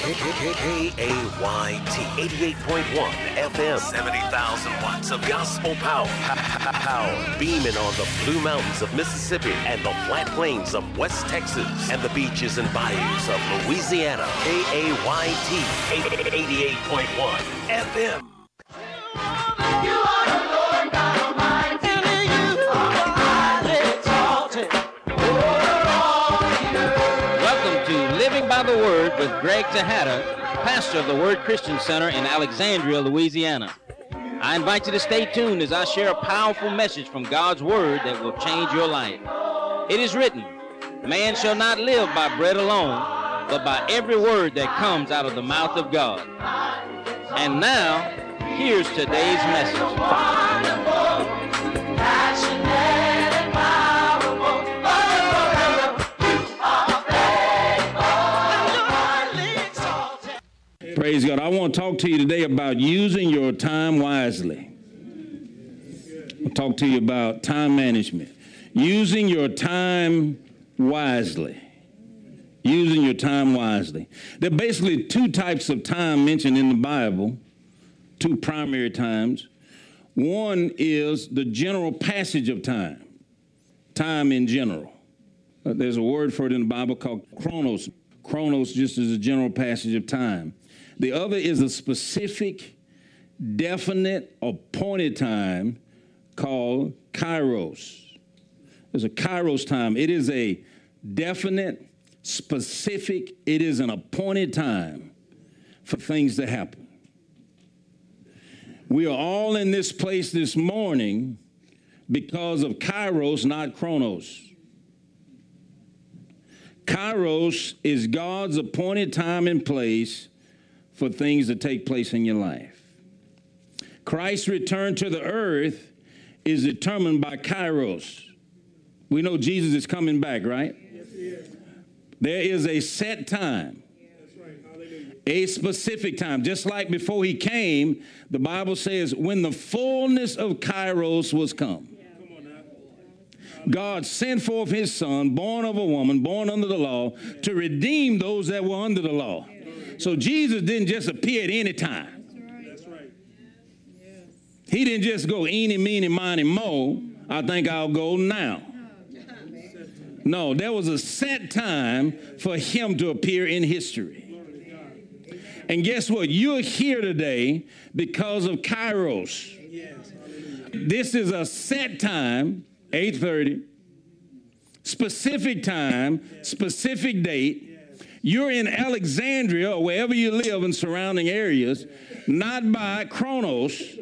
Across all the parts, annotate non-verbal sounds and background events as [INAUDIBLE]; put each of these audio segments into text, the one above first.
K-A-Y-T 88.1 FM 70,000 watts of gospel power. Power beaming on the Blue Mountains of Mississippi and the flat plains of West Texas and the beaches and bayous of Louisiana. K-A-Y-T 88.1 FM. Greg Tejada, pastor of the Word Christian Center in Alexandria, Louisiana. I invite you to stay tuned as I share a powerful message from God's Word that will change your life. It is written, Man shall not live by bread alone, but by every word that comes out of the mouth of God. And now, here's today's message. Praise God. I want to talk to you today about using your time wisely. I'll talk to you about time management. Using your time wisely. Using your time wisely. There are basically two types of time mentioned in the Bible, two primary times. One is the general passage of time, time in general. Uh, there's a word for it in the Bible called chronos. Chronos just is a general passage of time. The other is a specific, definite, appointed time called kairos. There's a kairos time. It is a definite, specific, it is an appointed time for things to happen. We are all in this place this morning because of kairos, not chronos. Kairos is God's appointed time and place for things to take place in your life. Christ's return to the earth is determined by Kairos. We know Jesus is coming back, right? Yes, he is. There is a set time, a specific time. Just like before he came, the Bible says, when the fullness of Kairos was come. God sent forth his son, born of a woman, born under the law, to redeem those that were under the law. So Jesus didn't just appear at any time. That's right. He didn't just go eeny, meeny, miny, mo. I think I'll go now. No, there was a set time for him to appear in history. And guess what? You're here today because of Kairos. This is a set time, 8:30, specific time, specific date. You're in Alexandria or wherever you live in surrounding areas, not by Chronos,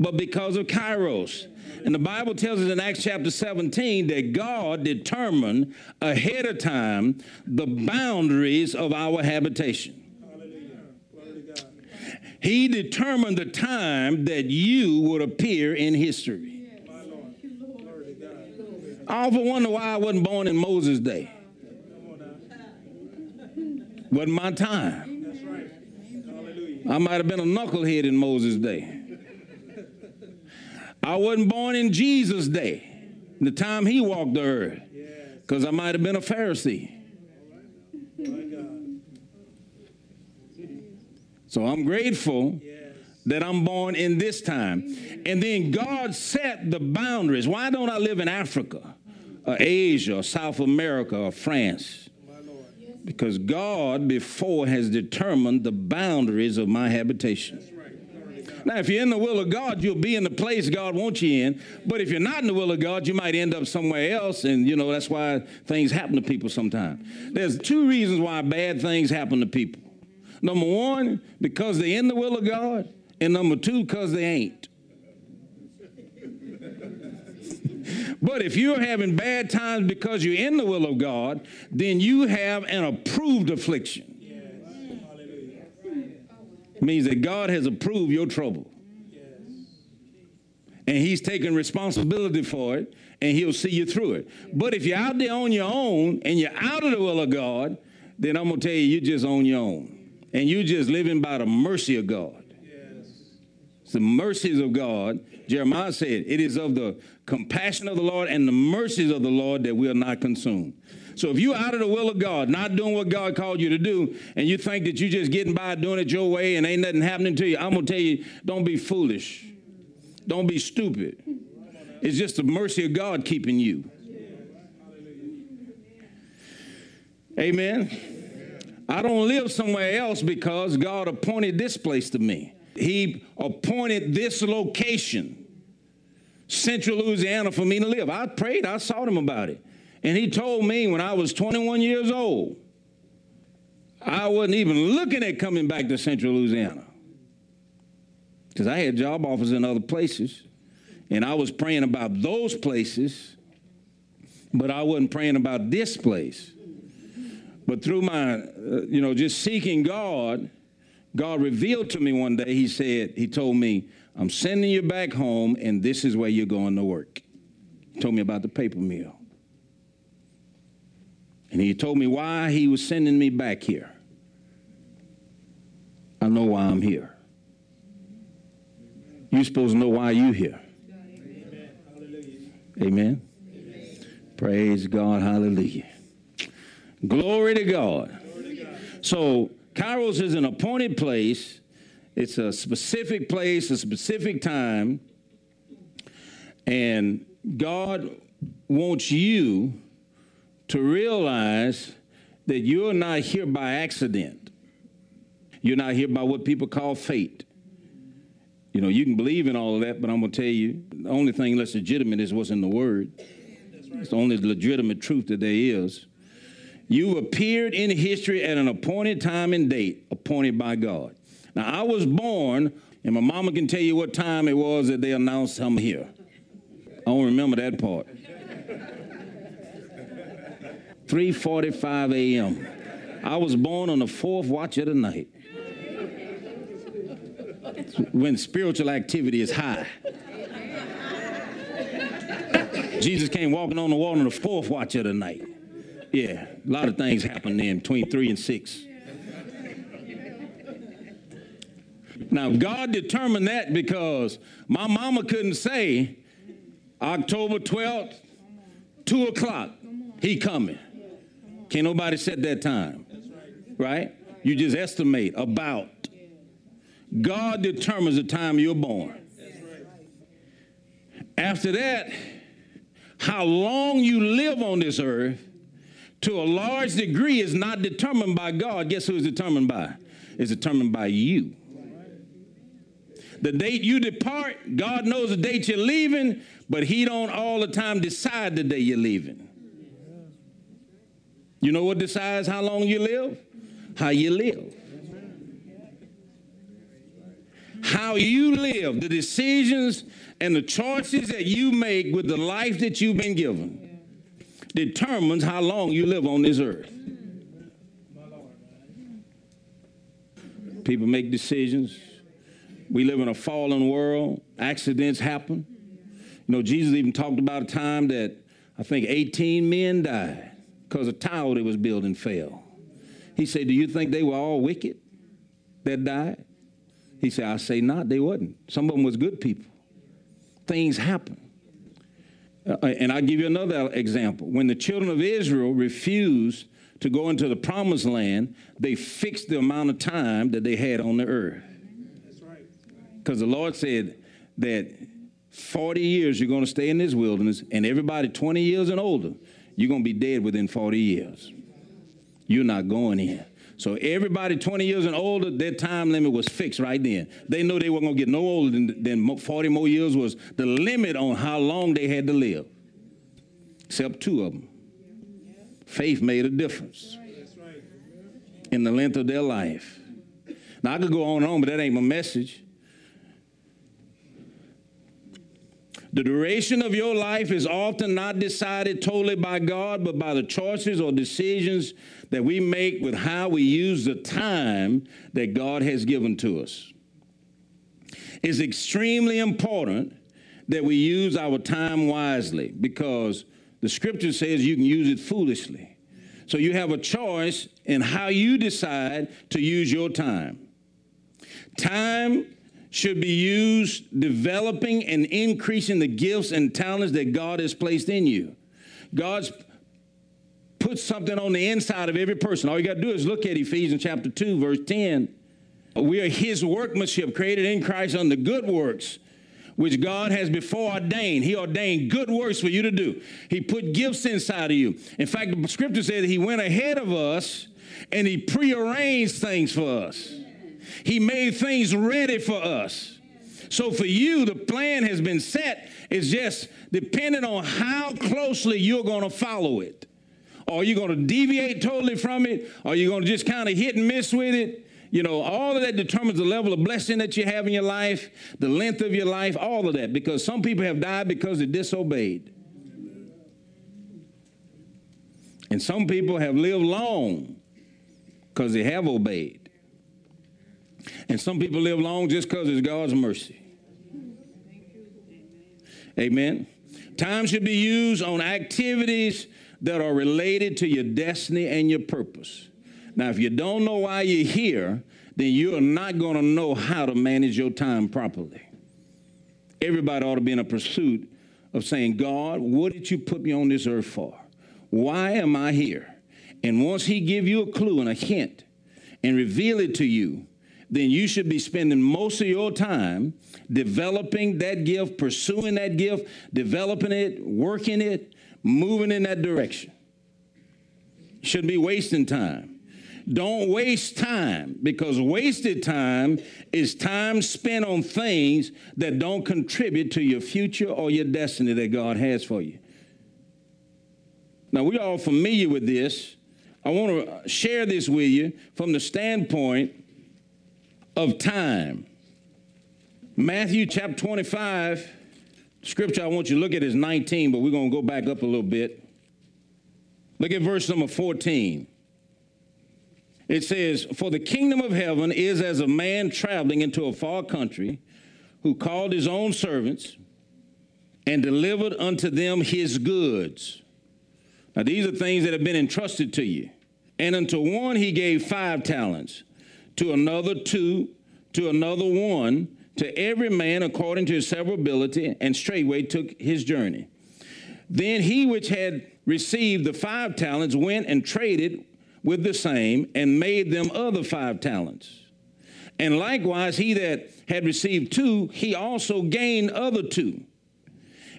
but because of Kairos. And the Bible tells us in Acts chapter 17 that God determined ahead of time the boundaries of our habitation. He determined the time that you would appear in history. I often wonder why I wasn't born in Moses' day. Wasn't my time. I might have been a knucklehead in Moses' day. I wasn't born in Jesus' day, the time he walked the earth, because I might have been a Pharisee. So I'm grateful that I'm born in this time. And then God set the boundaries. Why don't I live in Africa, or Asia, or South America, or France? Because God before has determined the boundaries of my habitation. Now, if you're in the will of God, you'll be in the place God wants you in. But if you're not in the will of God, you might end up somewhere else. And, you know, that's why things happen to people sometimes. There's two reasons why bad things happen to people. Number one, because they're in the will of God. And number two, because they ain't. But if you're having bad times because you're in the will of God, then you have an approved affliction. Means that God has approved your trouble. And He's taking responsibility for it, and He'll see you through it. But if you're out there on your own and you're out of the will of God, then I'm going to tell you, you're just on your own. And you're just living by the mercy of God. The mercies of God. Jeremiah said, It is of the compassion of the Lord and the mercies of the Lord that we are not consumed. So if you're out of the will of God, not doing what God called you to do, and you think that you're just getting by doing it your way and ain't nothing happening to you, I'm gonna tell you, don't be foolish. Don't be stupid. It's just the mercy of God keeping you. Amen. I don't live somewhere else because God appointed this place to me. He appointed this location, Central Louisiana, for me to live. I prayed, I sought him about it. And he told me when I was 21 years old, I wasn't even looking at coming back to Central Louisiana. Because I had job offers in other places. And I was praying about those places, but I wasn't praying about this place. But through my, uh, you know, just seeking God, God revealed to me one day, He said, He told me, I'm sending you back home, and this is where you're going to work. He told me about the paper mill. And he told me why he was sending me back here. I know why I'm here. You're supposed to know why you're here. Amen. Amen. Praise God. Hallelujah. Glory to God. So, Kairos is an appointed place, it's a specific place, a specific time, and God wants you to realize that you're not here by accident. You're not here by what people call fate. You know, you can believe in all of that, but I'm going to tell you the only thing that's legitimate is what's in the Word. It's the only legitimate truth that there is. You appeared in history at an appointed time and date, appointed by God. Now, I was born, and my mama can tell you what time it was that they announced I'm here. I don't remember that part. 3:45 a.m. I was born on the fourth watch of the night. When spiritual activity is high. Jesus came walking on the water on the fourth watch of the night. Yeah, a lot of things happen then between three and six. Now, God determined that because my mama couldn't say October 12th, 2 o'clock, he coming. Can't nobody set that time. Right? You just estimate about. God determines the time you're born. After that, how long you live on this earth to a large degree is not determined by God. Guess who is determined by? It's determined by you. The date you depart, God knows the date you're leaving, but He don't all the time decide the day you're leaving. You know what decides how long you live? How you live. How you live, the decisions and the choices that you make with the life that you've been given determines how long you live on this earth. People make decisions. We live in a fallen world. Accidents happen. You know, Jesus even talked about a time that I think 18 men died because a tower that was building fell. He said, Do you think they were all wicked that died? He said, I say not, they wasn't. Some of them was good people. Things happen. Uh, and I'll give you another example. When the children of Israel refused to go into the promised land, they fixed the amount of time that they had on the earth. Because the Lord said that 40 years you're going to stay in this wilderness, and everybody 20 years and older, you're going to be dead within 40 years. You're not going in. So everybody 20 years and older, their time limit was fixed right then. They knew they weren't going to get no older than, than 40 more years was the limit on how long they had to live. Except two of them. Faith made a difference in the length of their life. Now I could go on and on, but that ain't my message. The duration of your life is often not decided totally by God, but by the choices or decisions that we make with how we use the time that God has given to us. It's extremely important that we use our time wisely because the scripture says you can use it foolishly. So you have a choice in how you decide to use your time. Time should be used developing and increasing the gifts and talents that God has placed in you. God's put something on the inside of every person. All you got to do is look at Ephesians chapter 2, verse 10. We are his workmanship, created in Christ unto good works, which God has before ordained. He ordained good works for you to do. He put gifts inside of you. In fact, the scripture says he went ahead of us and he prearranged things for us. He made things ready for us. So for you, the plan has been set. It's just depending on how closely you're going to follow it. Are you going to deviate totally from it? Are you going to just kind of hit and miss with it? You know, all of that determines the level of blessing that you have in your life, the length of your life, all of that, because some people have died because they disobeyed. And some people have lived long because they have obeyed. And some people live long just because it's God's mercy. Amen. Time should be used on activities that are related to your destiny and your purpose. Now, if you don't know why you're here, then you're not going to know how to manage your time properly. Everybody ought to be in a pursuit of saying, God, what did you put me on this earth for? Why am I here? And once he give you a clue and a hint and reveal it to you, then you should be spending most of your time developing that gift, pursuing that gift, developing it, working it, moving in that direction. Shouldn't be wasting time. Don't waste time because wasted time is time spent on things that don't contribute to your future or your destiny that God has for you. Now, we're all familiar with this. I want to share this with you from the standpoint of time. Matthew chapter 25, scripture I want you to look at is 19, but we're going to go back up a little bit. Look at verse number 14. It says, For the kingdom of heaven is as a man traveling into a far country who called his own servants and delivered unto them his goods. Now, these are things that have been entrusted to you. And unto one he gave five talents, to another two, to another one, to every man according to his several ability, and straightway took his journey. Then he which had received the five talents went and traded with the same and made them other five talents. And likewise, he that had received two, he also gained other two.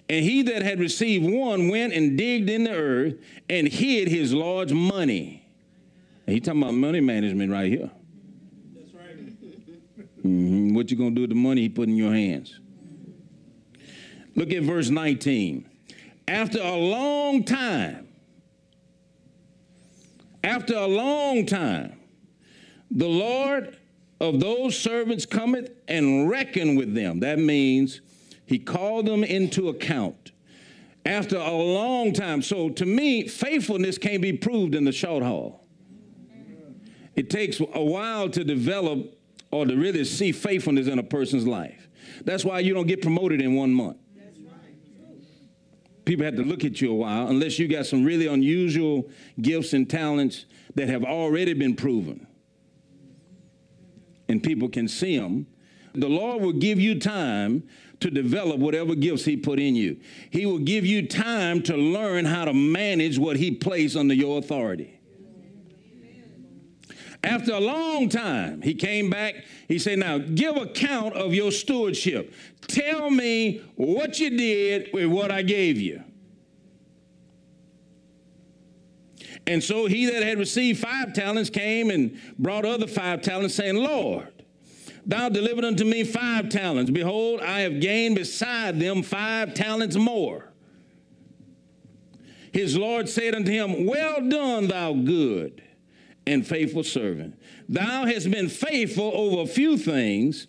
And he that had received one went and digged in the earth and hid his Lord's money. And he talking about money management right here. Mm-hmm. What you gonna do with the money he put in your hands? Look at verse 19. After a long time, after a long time, the Lord of those servants cometh and reckon with them. That means he called them into account after a long time. So to me, faithfulness can't be proved in the short haul. It takes a while to develop or to really see faithfulness in a person's life. That's why you don't get promoted in one month people have to look at you a while unless you got some really unusual gifts and talents that have already been proven. And people can see them. The Lord will give you time to develop whatever gifts He put in you. He will give you time to learn how to manage what He placed under your authority. After a long time, he came back. He said, Now give account of your stewardship. Tell me what you did with what I gave you. And so he that had received five talents came and brought other five talents, saying, Lord, thou delivered unto me five talents. Behold, I have gained beside them five talents more. His Lord said unto him, Well done, thou good and faithful servant. Thou hast been faithful over a few things.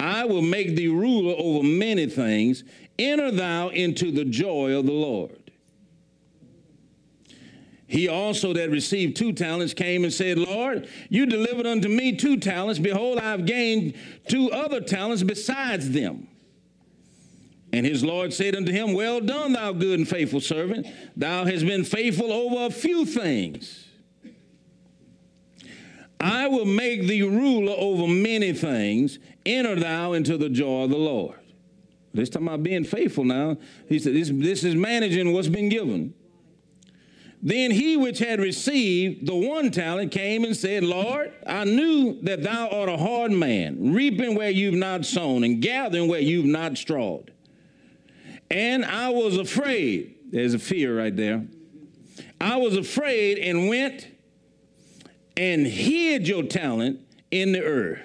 I will make thee ruler over many things. Enter thou into the joy of the Lord. He also that received two talents came and said, Lord, you delivered unto me two talents. Behold, I have gained two other talents besides them. And his Lord said unto him, Well done, thou good and faithful servant. Thou hast been faithful over a few things. I will make thee ruler over many things. Enter thou into the joy of the Lord. This time about being faithful now. He said, this, this is managing what's been given. Then he which had received the one talent came and said, Lord, I knew that thou art a hard man, reaping where you've not sown and gathering where you've not strawed. And I was afraid. There's a fear right there. I was afraid and went and hid your talent in the earth.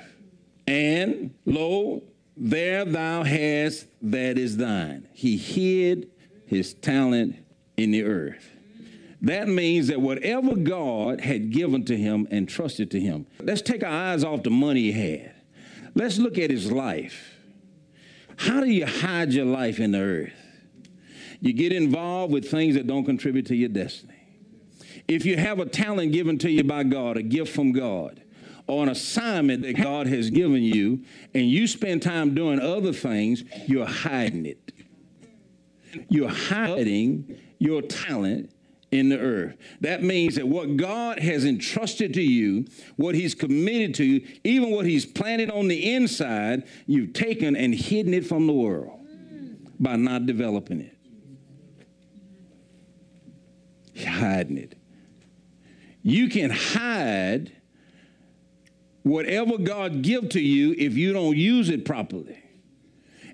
And lo, there thou hast that is thine. He hid his talent in the earth. That means that whatever God had given to him and trusted to him, let's take our eyes off the money he had. Let's look at his life. How do you hide your life in the earth? You get involved with things that don't contribute to your destiny. If you have a talent given to you by God, a gift from God, or an assignment that God has given you, and you spend time doing other things, you're hiding it. You're hiding your talent in the earth. That means that what God has entrusted to you, what He's committed to even what He's planted on the inside, you've taken and hidden it from the world by not developing it. hiding it. You can hide whatever God give to you if you don't use it properly.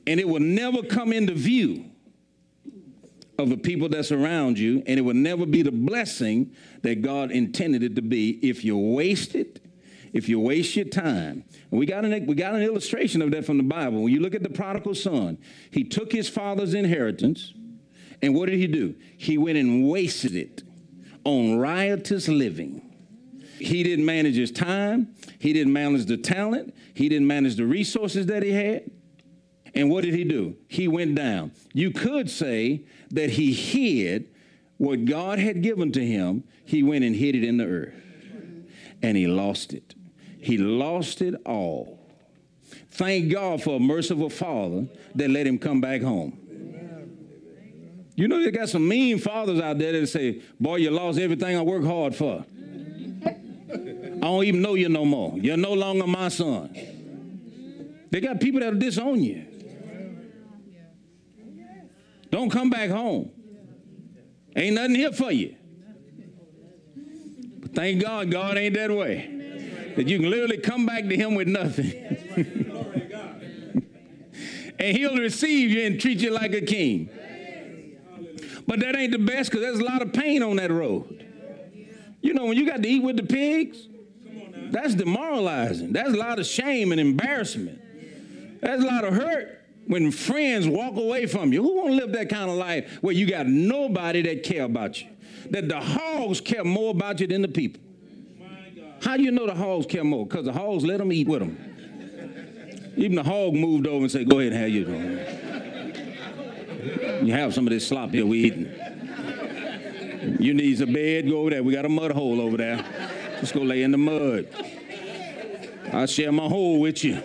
And it will never come into view of the people that's around you, and it will never be the blessing that God intended it to be if you waste it, if you waste your time. And we got an we got an illustration of that from the Bible. When you look at the prodigal son, he took his father's inheritance, and what did he do? He went and wasted it on riotous living. He didn't manage his time, he didn't manage the talent, he didn't manage the resources that he had. And what did he do? He went down. You could say that he hid what God had given to him, he went and hid it in the earth. And he lost it. He lost it all. Thank God for a merciful father that let him come back home. You know, they got some mean fathers out there that say, Boy, you lost everything I worked hard for. I don't even know you no more. You're no longer my son. They got people that'll disown you. Don't come back home. Ain't nothing here for you. But thank God, God ain't that way. That you can literally come back to Him with nothing. [LAUGHS] and He'll receive you and treat you like a king. But that ain't the best because there's a lot of pain on that road. You know, when you got to eat with the pigs, that's demoralizing. That's a lot of shame and embarrassment. That's a lot of hurt when friends walk away from you. Who want to live that kind of life where you got nobody that care about you? That the hogs care more about you than the people. How do you know the hogs care more? Because the hogs let them eat with them. Even the hog moved over and said, go ahead and have you. You have some of this slop here we eating. You need a bed, go over there. We got a mud hole over there. Just go lay in the mud. I'll share my hole with you.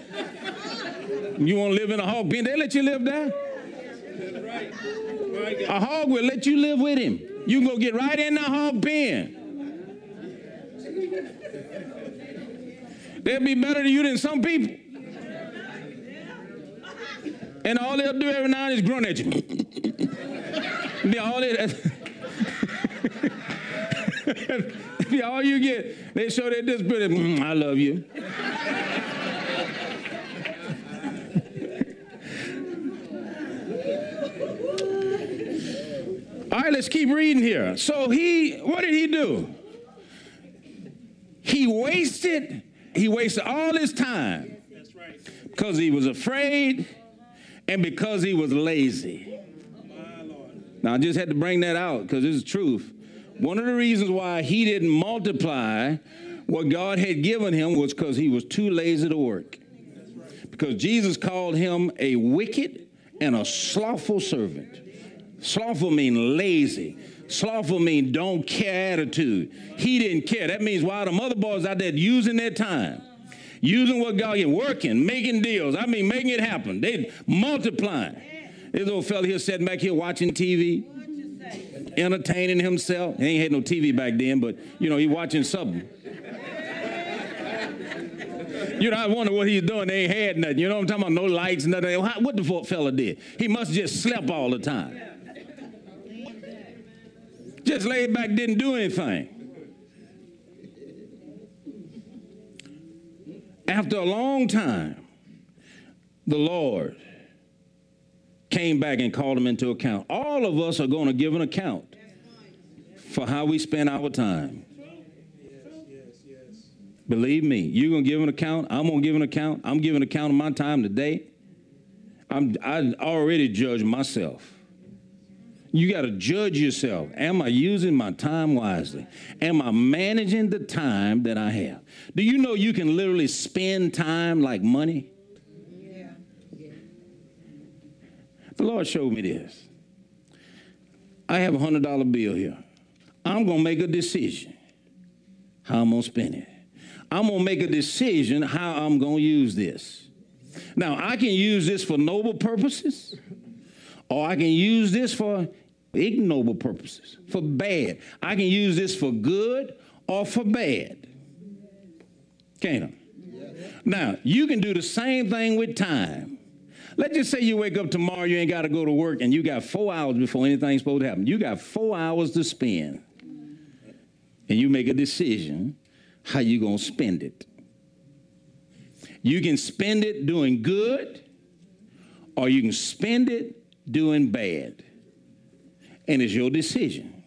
You want to live in a hog pen? They let you live there. A hog will let you live with him. You can go get right in the hog pen. They'll be better to you than some people. And all they'll do every now and then is grunt at you. be all [LAUGHS] they, all you get. They show their disability. Mm, I love you. All right, let's keep reading here. So he, what did he do? He wasted, he wasted all his time because he was afraid and because he was lazy. Now, I just had to bring that out because this is truth. One of the reasons why he didn't multiply what God had given him was because he was too lazy to work. Because Jesus called him a wicked and a slothful servant. Slothful mean lazy. Slothful mean don't care attitude. He didn't care. That means while the mother boys out there using their time, using what God is working, making deals. I mean, making it happen. They multiplying. This old fella here sitting back here watching TV, entertaining himself. He ain't had no TV back then, but you know, he watching something. You know, I wonder what he's doing. They ain't had nothing. You know what I'm talking about? No lights, nothing. What the fella did? He must just slept all the time. Just laid back, didn't do anything. After a long time, the Lord came back and called him into account. All of us are going to give an account for how we spend our time. Believe me, you're going to give an account. I'm going to give an account. I'm giving an account of my time today. I'm, I already judge myself. You got to judge yourself. Am I using my time wisely? Am I managing the time that I have? Do you know you can literally spend time like money? Yeah. The Lord showed me this. I have a $100 bill here. I'm to make a decision how I'm to spend it. I'm to make a decision how I'm to use this. Now, I can use this for noble purposes, or I can use this for ignoble purposes, for bad. I can use this for good or for bad. Can't I? Now, you can do the same thing with time. Let's just say you wake up tomorrow, you ain't got to go to work, and you got four hours before anything's supposed to happen. You got four hours to spend. And you make a decision how you going to spend it. You can spend it doing good, or you can spend it doing bad and it's your decision.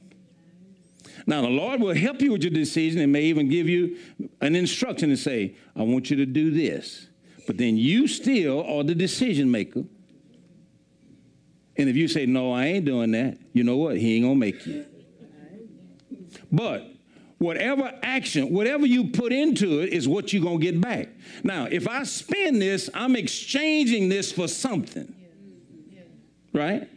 Now, the Lord will help you with your decision and may even give you an instruction to say, I want you to do this. But then you still are the decision maker. And if you say, No, I ain't doing that, you know what? He ain't going to make you. But whatever action, whatever you put into it is what you're going to get back. Now, if I spend this, I'm exchanging this for something. Right?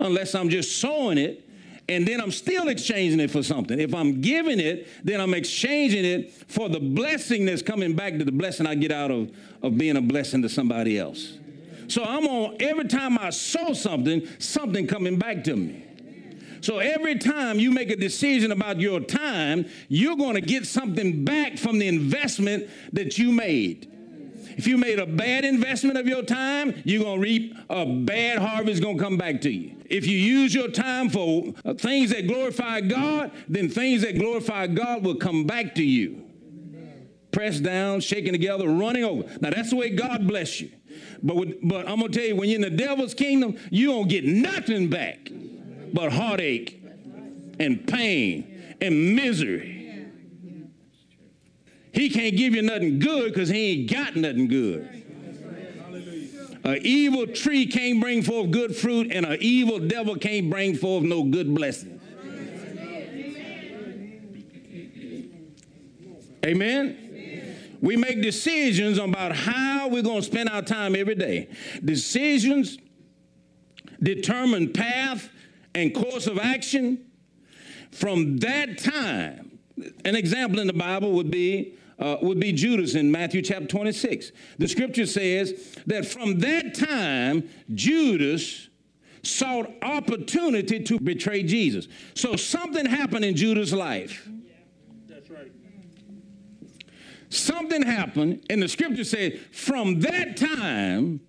Unless I'm just sowing it and then I'm still exchanging it for something. If I'm giving it, then I'm exchanging it for the blessing that's coming back to the blessing I get out of, of being a blessing to somebody else. So I'm on every time I sow something, something coming back to me. So every time you make a decision about your time, you're going to get something back from the investment that you made. If you made a bad investment of your time, you're going to reap a bad harvest going to come back to you. If you use your time for uh, things that glorify God, then things that glorify God will come back to you. Pressed down, shaken together, running over. Now that's the way God bless you. But, with, but I'm going to tell you, when you're in the devil's kingdom, you don't get nothing back but heartache and pain and misery. He can't give you nothing good because he ain't got nothing good. An evil tree can't bring forth good fruit, and an evil devil can't bring forth no good blessing. Amen? We make decisions about how we're going to spend our time every day. Decisions determine path and course of action. From that time, an example in the Bible would be uh, would be Judas in Matthew chapter 26. The scripture says that from that time, Judas sought opportunity to betray Jesus. So something happened in Judas' life. That's right. Something happened, and the scripture says, from that time,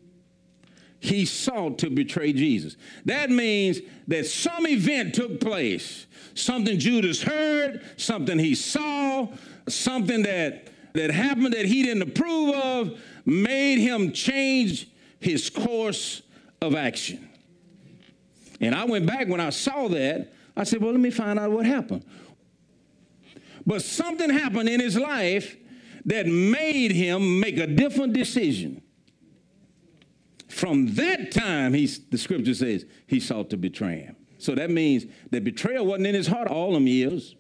he sought to betray Jesus. That means that some event took place. Something Judas heard, something he saw, something that, that happened that he didn't approve of made him change his course of action. And I went back when I saw that, I said, well, let me find out what happened. But something happened in his life that made him make a different decision. From that time, he, the scripture says, he sought to betray him. So that means that betrayal wasn't in his heart all them years.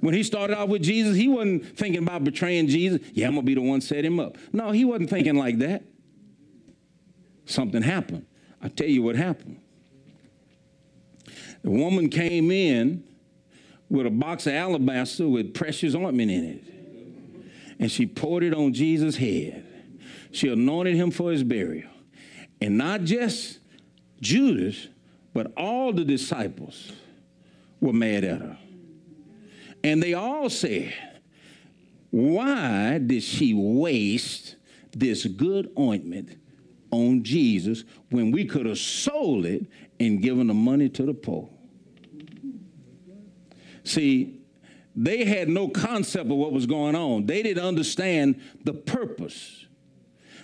When he started out with Jesus, he wasn't thinking about betraying Jesus. Yeah, I'm going to be the one set him up. No, he wasn't thinking like that. Something happened. i tell you what happened. The woman came in with a box of alabaster with precious ointment in it. And she poured it on Jesus' head. She anointed him for his burial. And not just Judas, but all the disciples were mad at her. And they all said, Why did she waste this good ointment on Jesus when we could have sold it and given the money to the poor? See, they had no concept of what was going on. They didn't understand the purpose.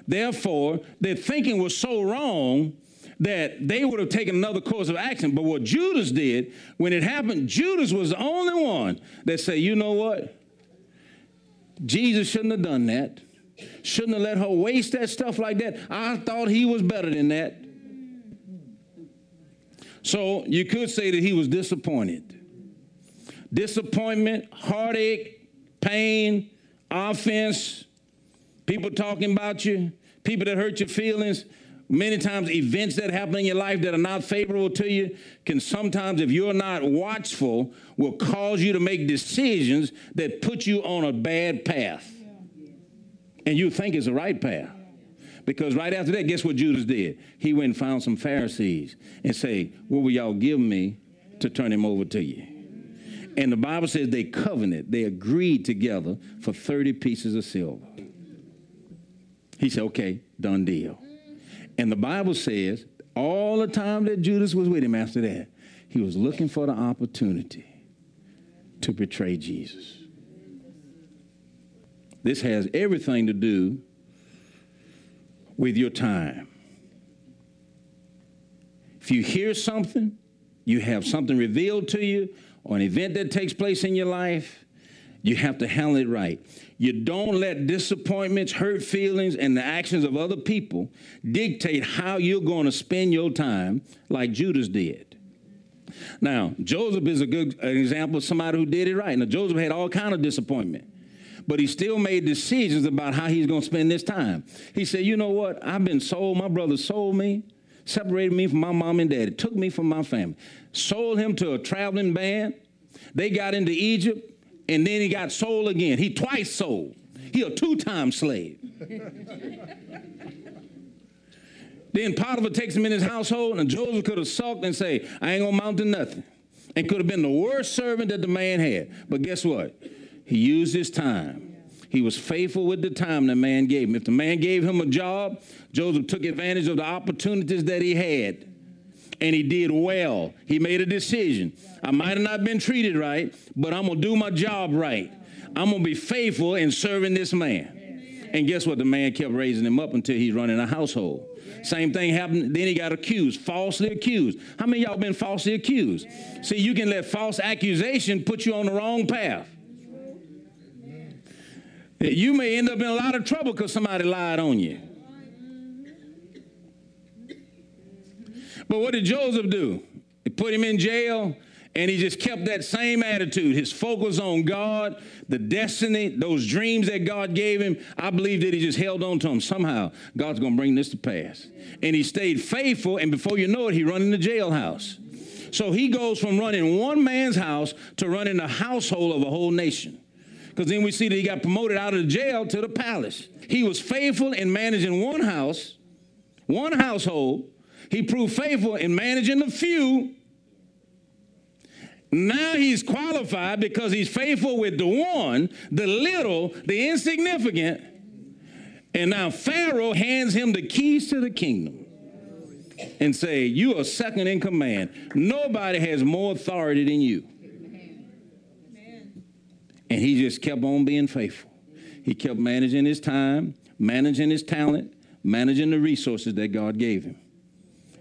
Therefore, their thinking was so wrong that they would have taken another course of action. But what Judas did, when it happened, Judas was the only one that said, you know what? Jesus shouldn't have done that. Shouldn't have let her waste that stuff like that. I thought he was better than that. So you could say that he was disappointed. Disappointment, heartache, pain, offense, people talking about you, people that hurt your feelings. Many times, events that happen in your life that are not favorable to you can sometimes, if you're not watchful, will cause you to make decisions that put you on a bad path. And you think it's the right path. Because right after that, guess what Judas did? He went and found some Pharisees and say, What will y'all give me to turn him over to you? And the Bible says they covenanted, they agreed together for 30 pieces of silver. He said, Okay, done deal. And the Bible says all the time that Judas was with him after that, he was looking for the opportunity to betray Jesus. This has everything to do with your time. If you hear something, you have something revealed to you, or an event that takes place in your life, you have to handle it right. You don't let disappointments, hurt feelings, and the actions of other people dictate how you're going to spend your time like Judas did. Now, Joseph is a good example of somebody who did it right. Now, Joseph had all kind of disappointment but he still made decisions about how he's going to spend this time. He said, You know what? I've been sold. My brother sold me, separated me from my mom and dad, took me from my family, sold him to a traveling band. They got into Egypt, and then he got sold again. He twice sold. He a two-time slave. then Potiphar takes him in his household, and Joseph could have sulked and say, I ain't gonna mount to nothing. And could have been the worst servant that the man had. But guess what? He used his time. He was faithful with the time the man gave him. If the man gave him a job, Joseph took advantage of the opportunities that he had. And he did well. He made a decision. I might have not been treated right, but I'm going to do my job right. I'm going to be faithful in serving this man. And guess what? The man kept raising him up until he's running a household. Same thing happened. Then he got accused, falsely accused. How many y'all been falsely accused? See, you can let false accusation put you on the wrong path. You may end up in a lot of trouble because somebody lied on you. But what did Joseph do? He put him in jail and he just kept that same attitude. His focus on God, the destiny, those dreams that God gave him. I believe that he just held on to them. Somehow, God's going to bring this to pass. And he stayed faithful, and before you know it, he run in the jailhouse. So he goes from running one man's house to running the household of a whole nation because then we see that he got promoted out of the jail to the palace. He was faithful in managing one house, one household. He proved faithful in managing the few. Now he's qualified because he's faithful with the one, the little, the insignificant. And now Pharaoh hands him the keys to the kingdom and say, you are second in command. Nobody has more authority than you. And he just kept on being faithful. He kept managing his time, managing his talent, managing the resources that God gave him.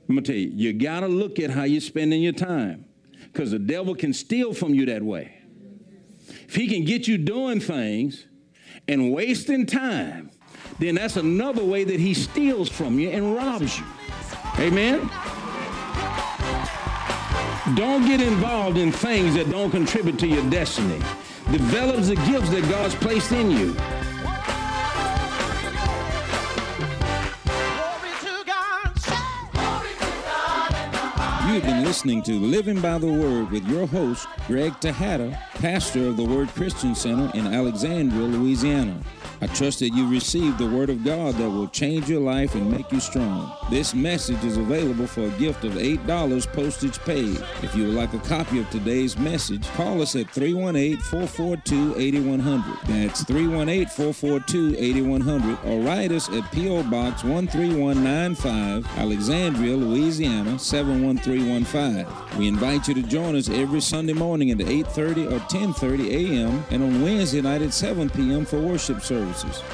I'm going to tell you, you got to look at how you're spending your time because the devil can steal from you that way. If he can get you doing things and wasting time, then that's another way that he steals from you and robs you. Amen? Don't get involved in things that don't contribute to your destiny develops the gifts that God's placed in you. Listening to Living by the Word with your host, Greg Tejada, pastor of the Word Christian Center in Alexandria, Louisiana. I trust that you received the Word of God that will change your life and make you strong. This message is available for a gift of $8 postage paid. If you would like a copy of today's message, call us at 318 442 8100. That's 318 442 8100 or write us at P.O. Box 13195, Alexandria, Louisiana 71315. We invite you to join us every Sunday morning at 8:30 or 10:30 a.m. and on Wednesday night at 7 p.m. for worship services.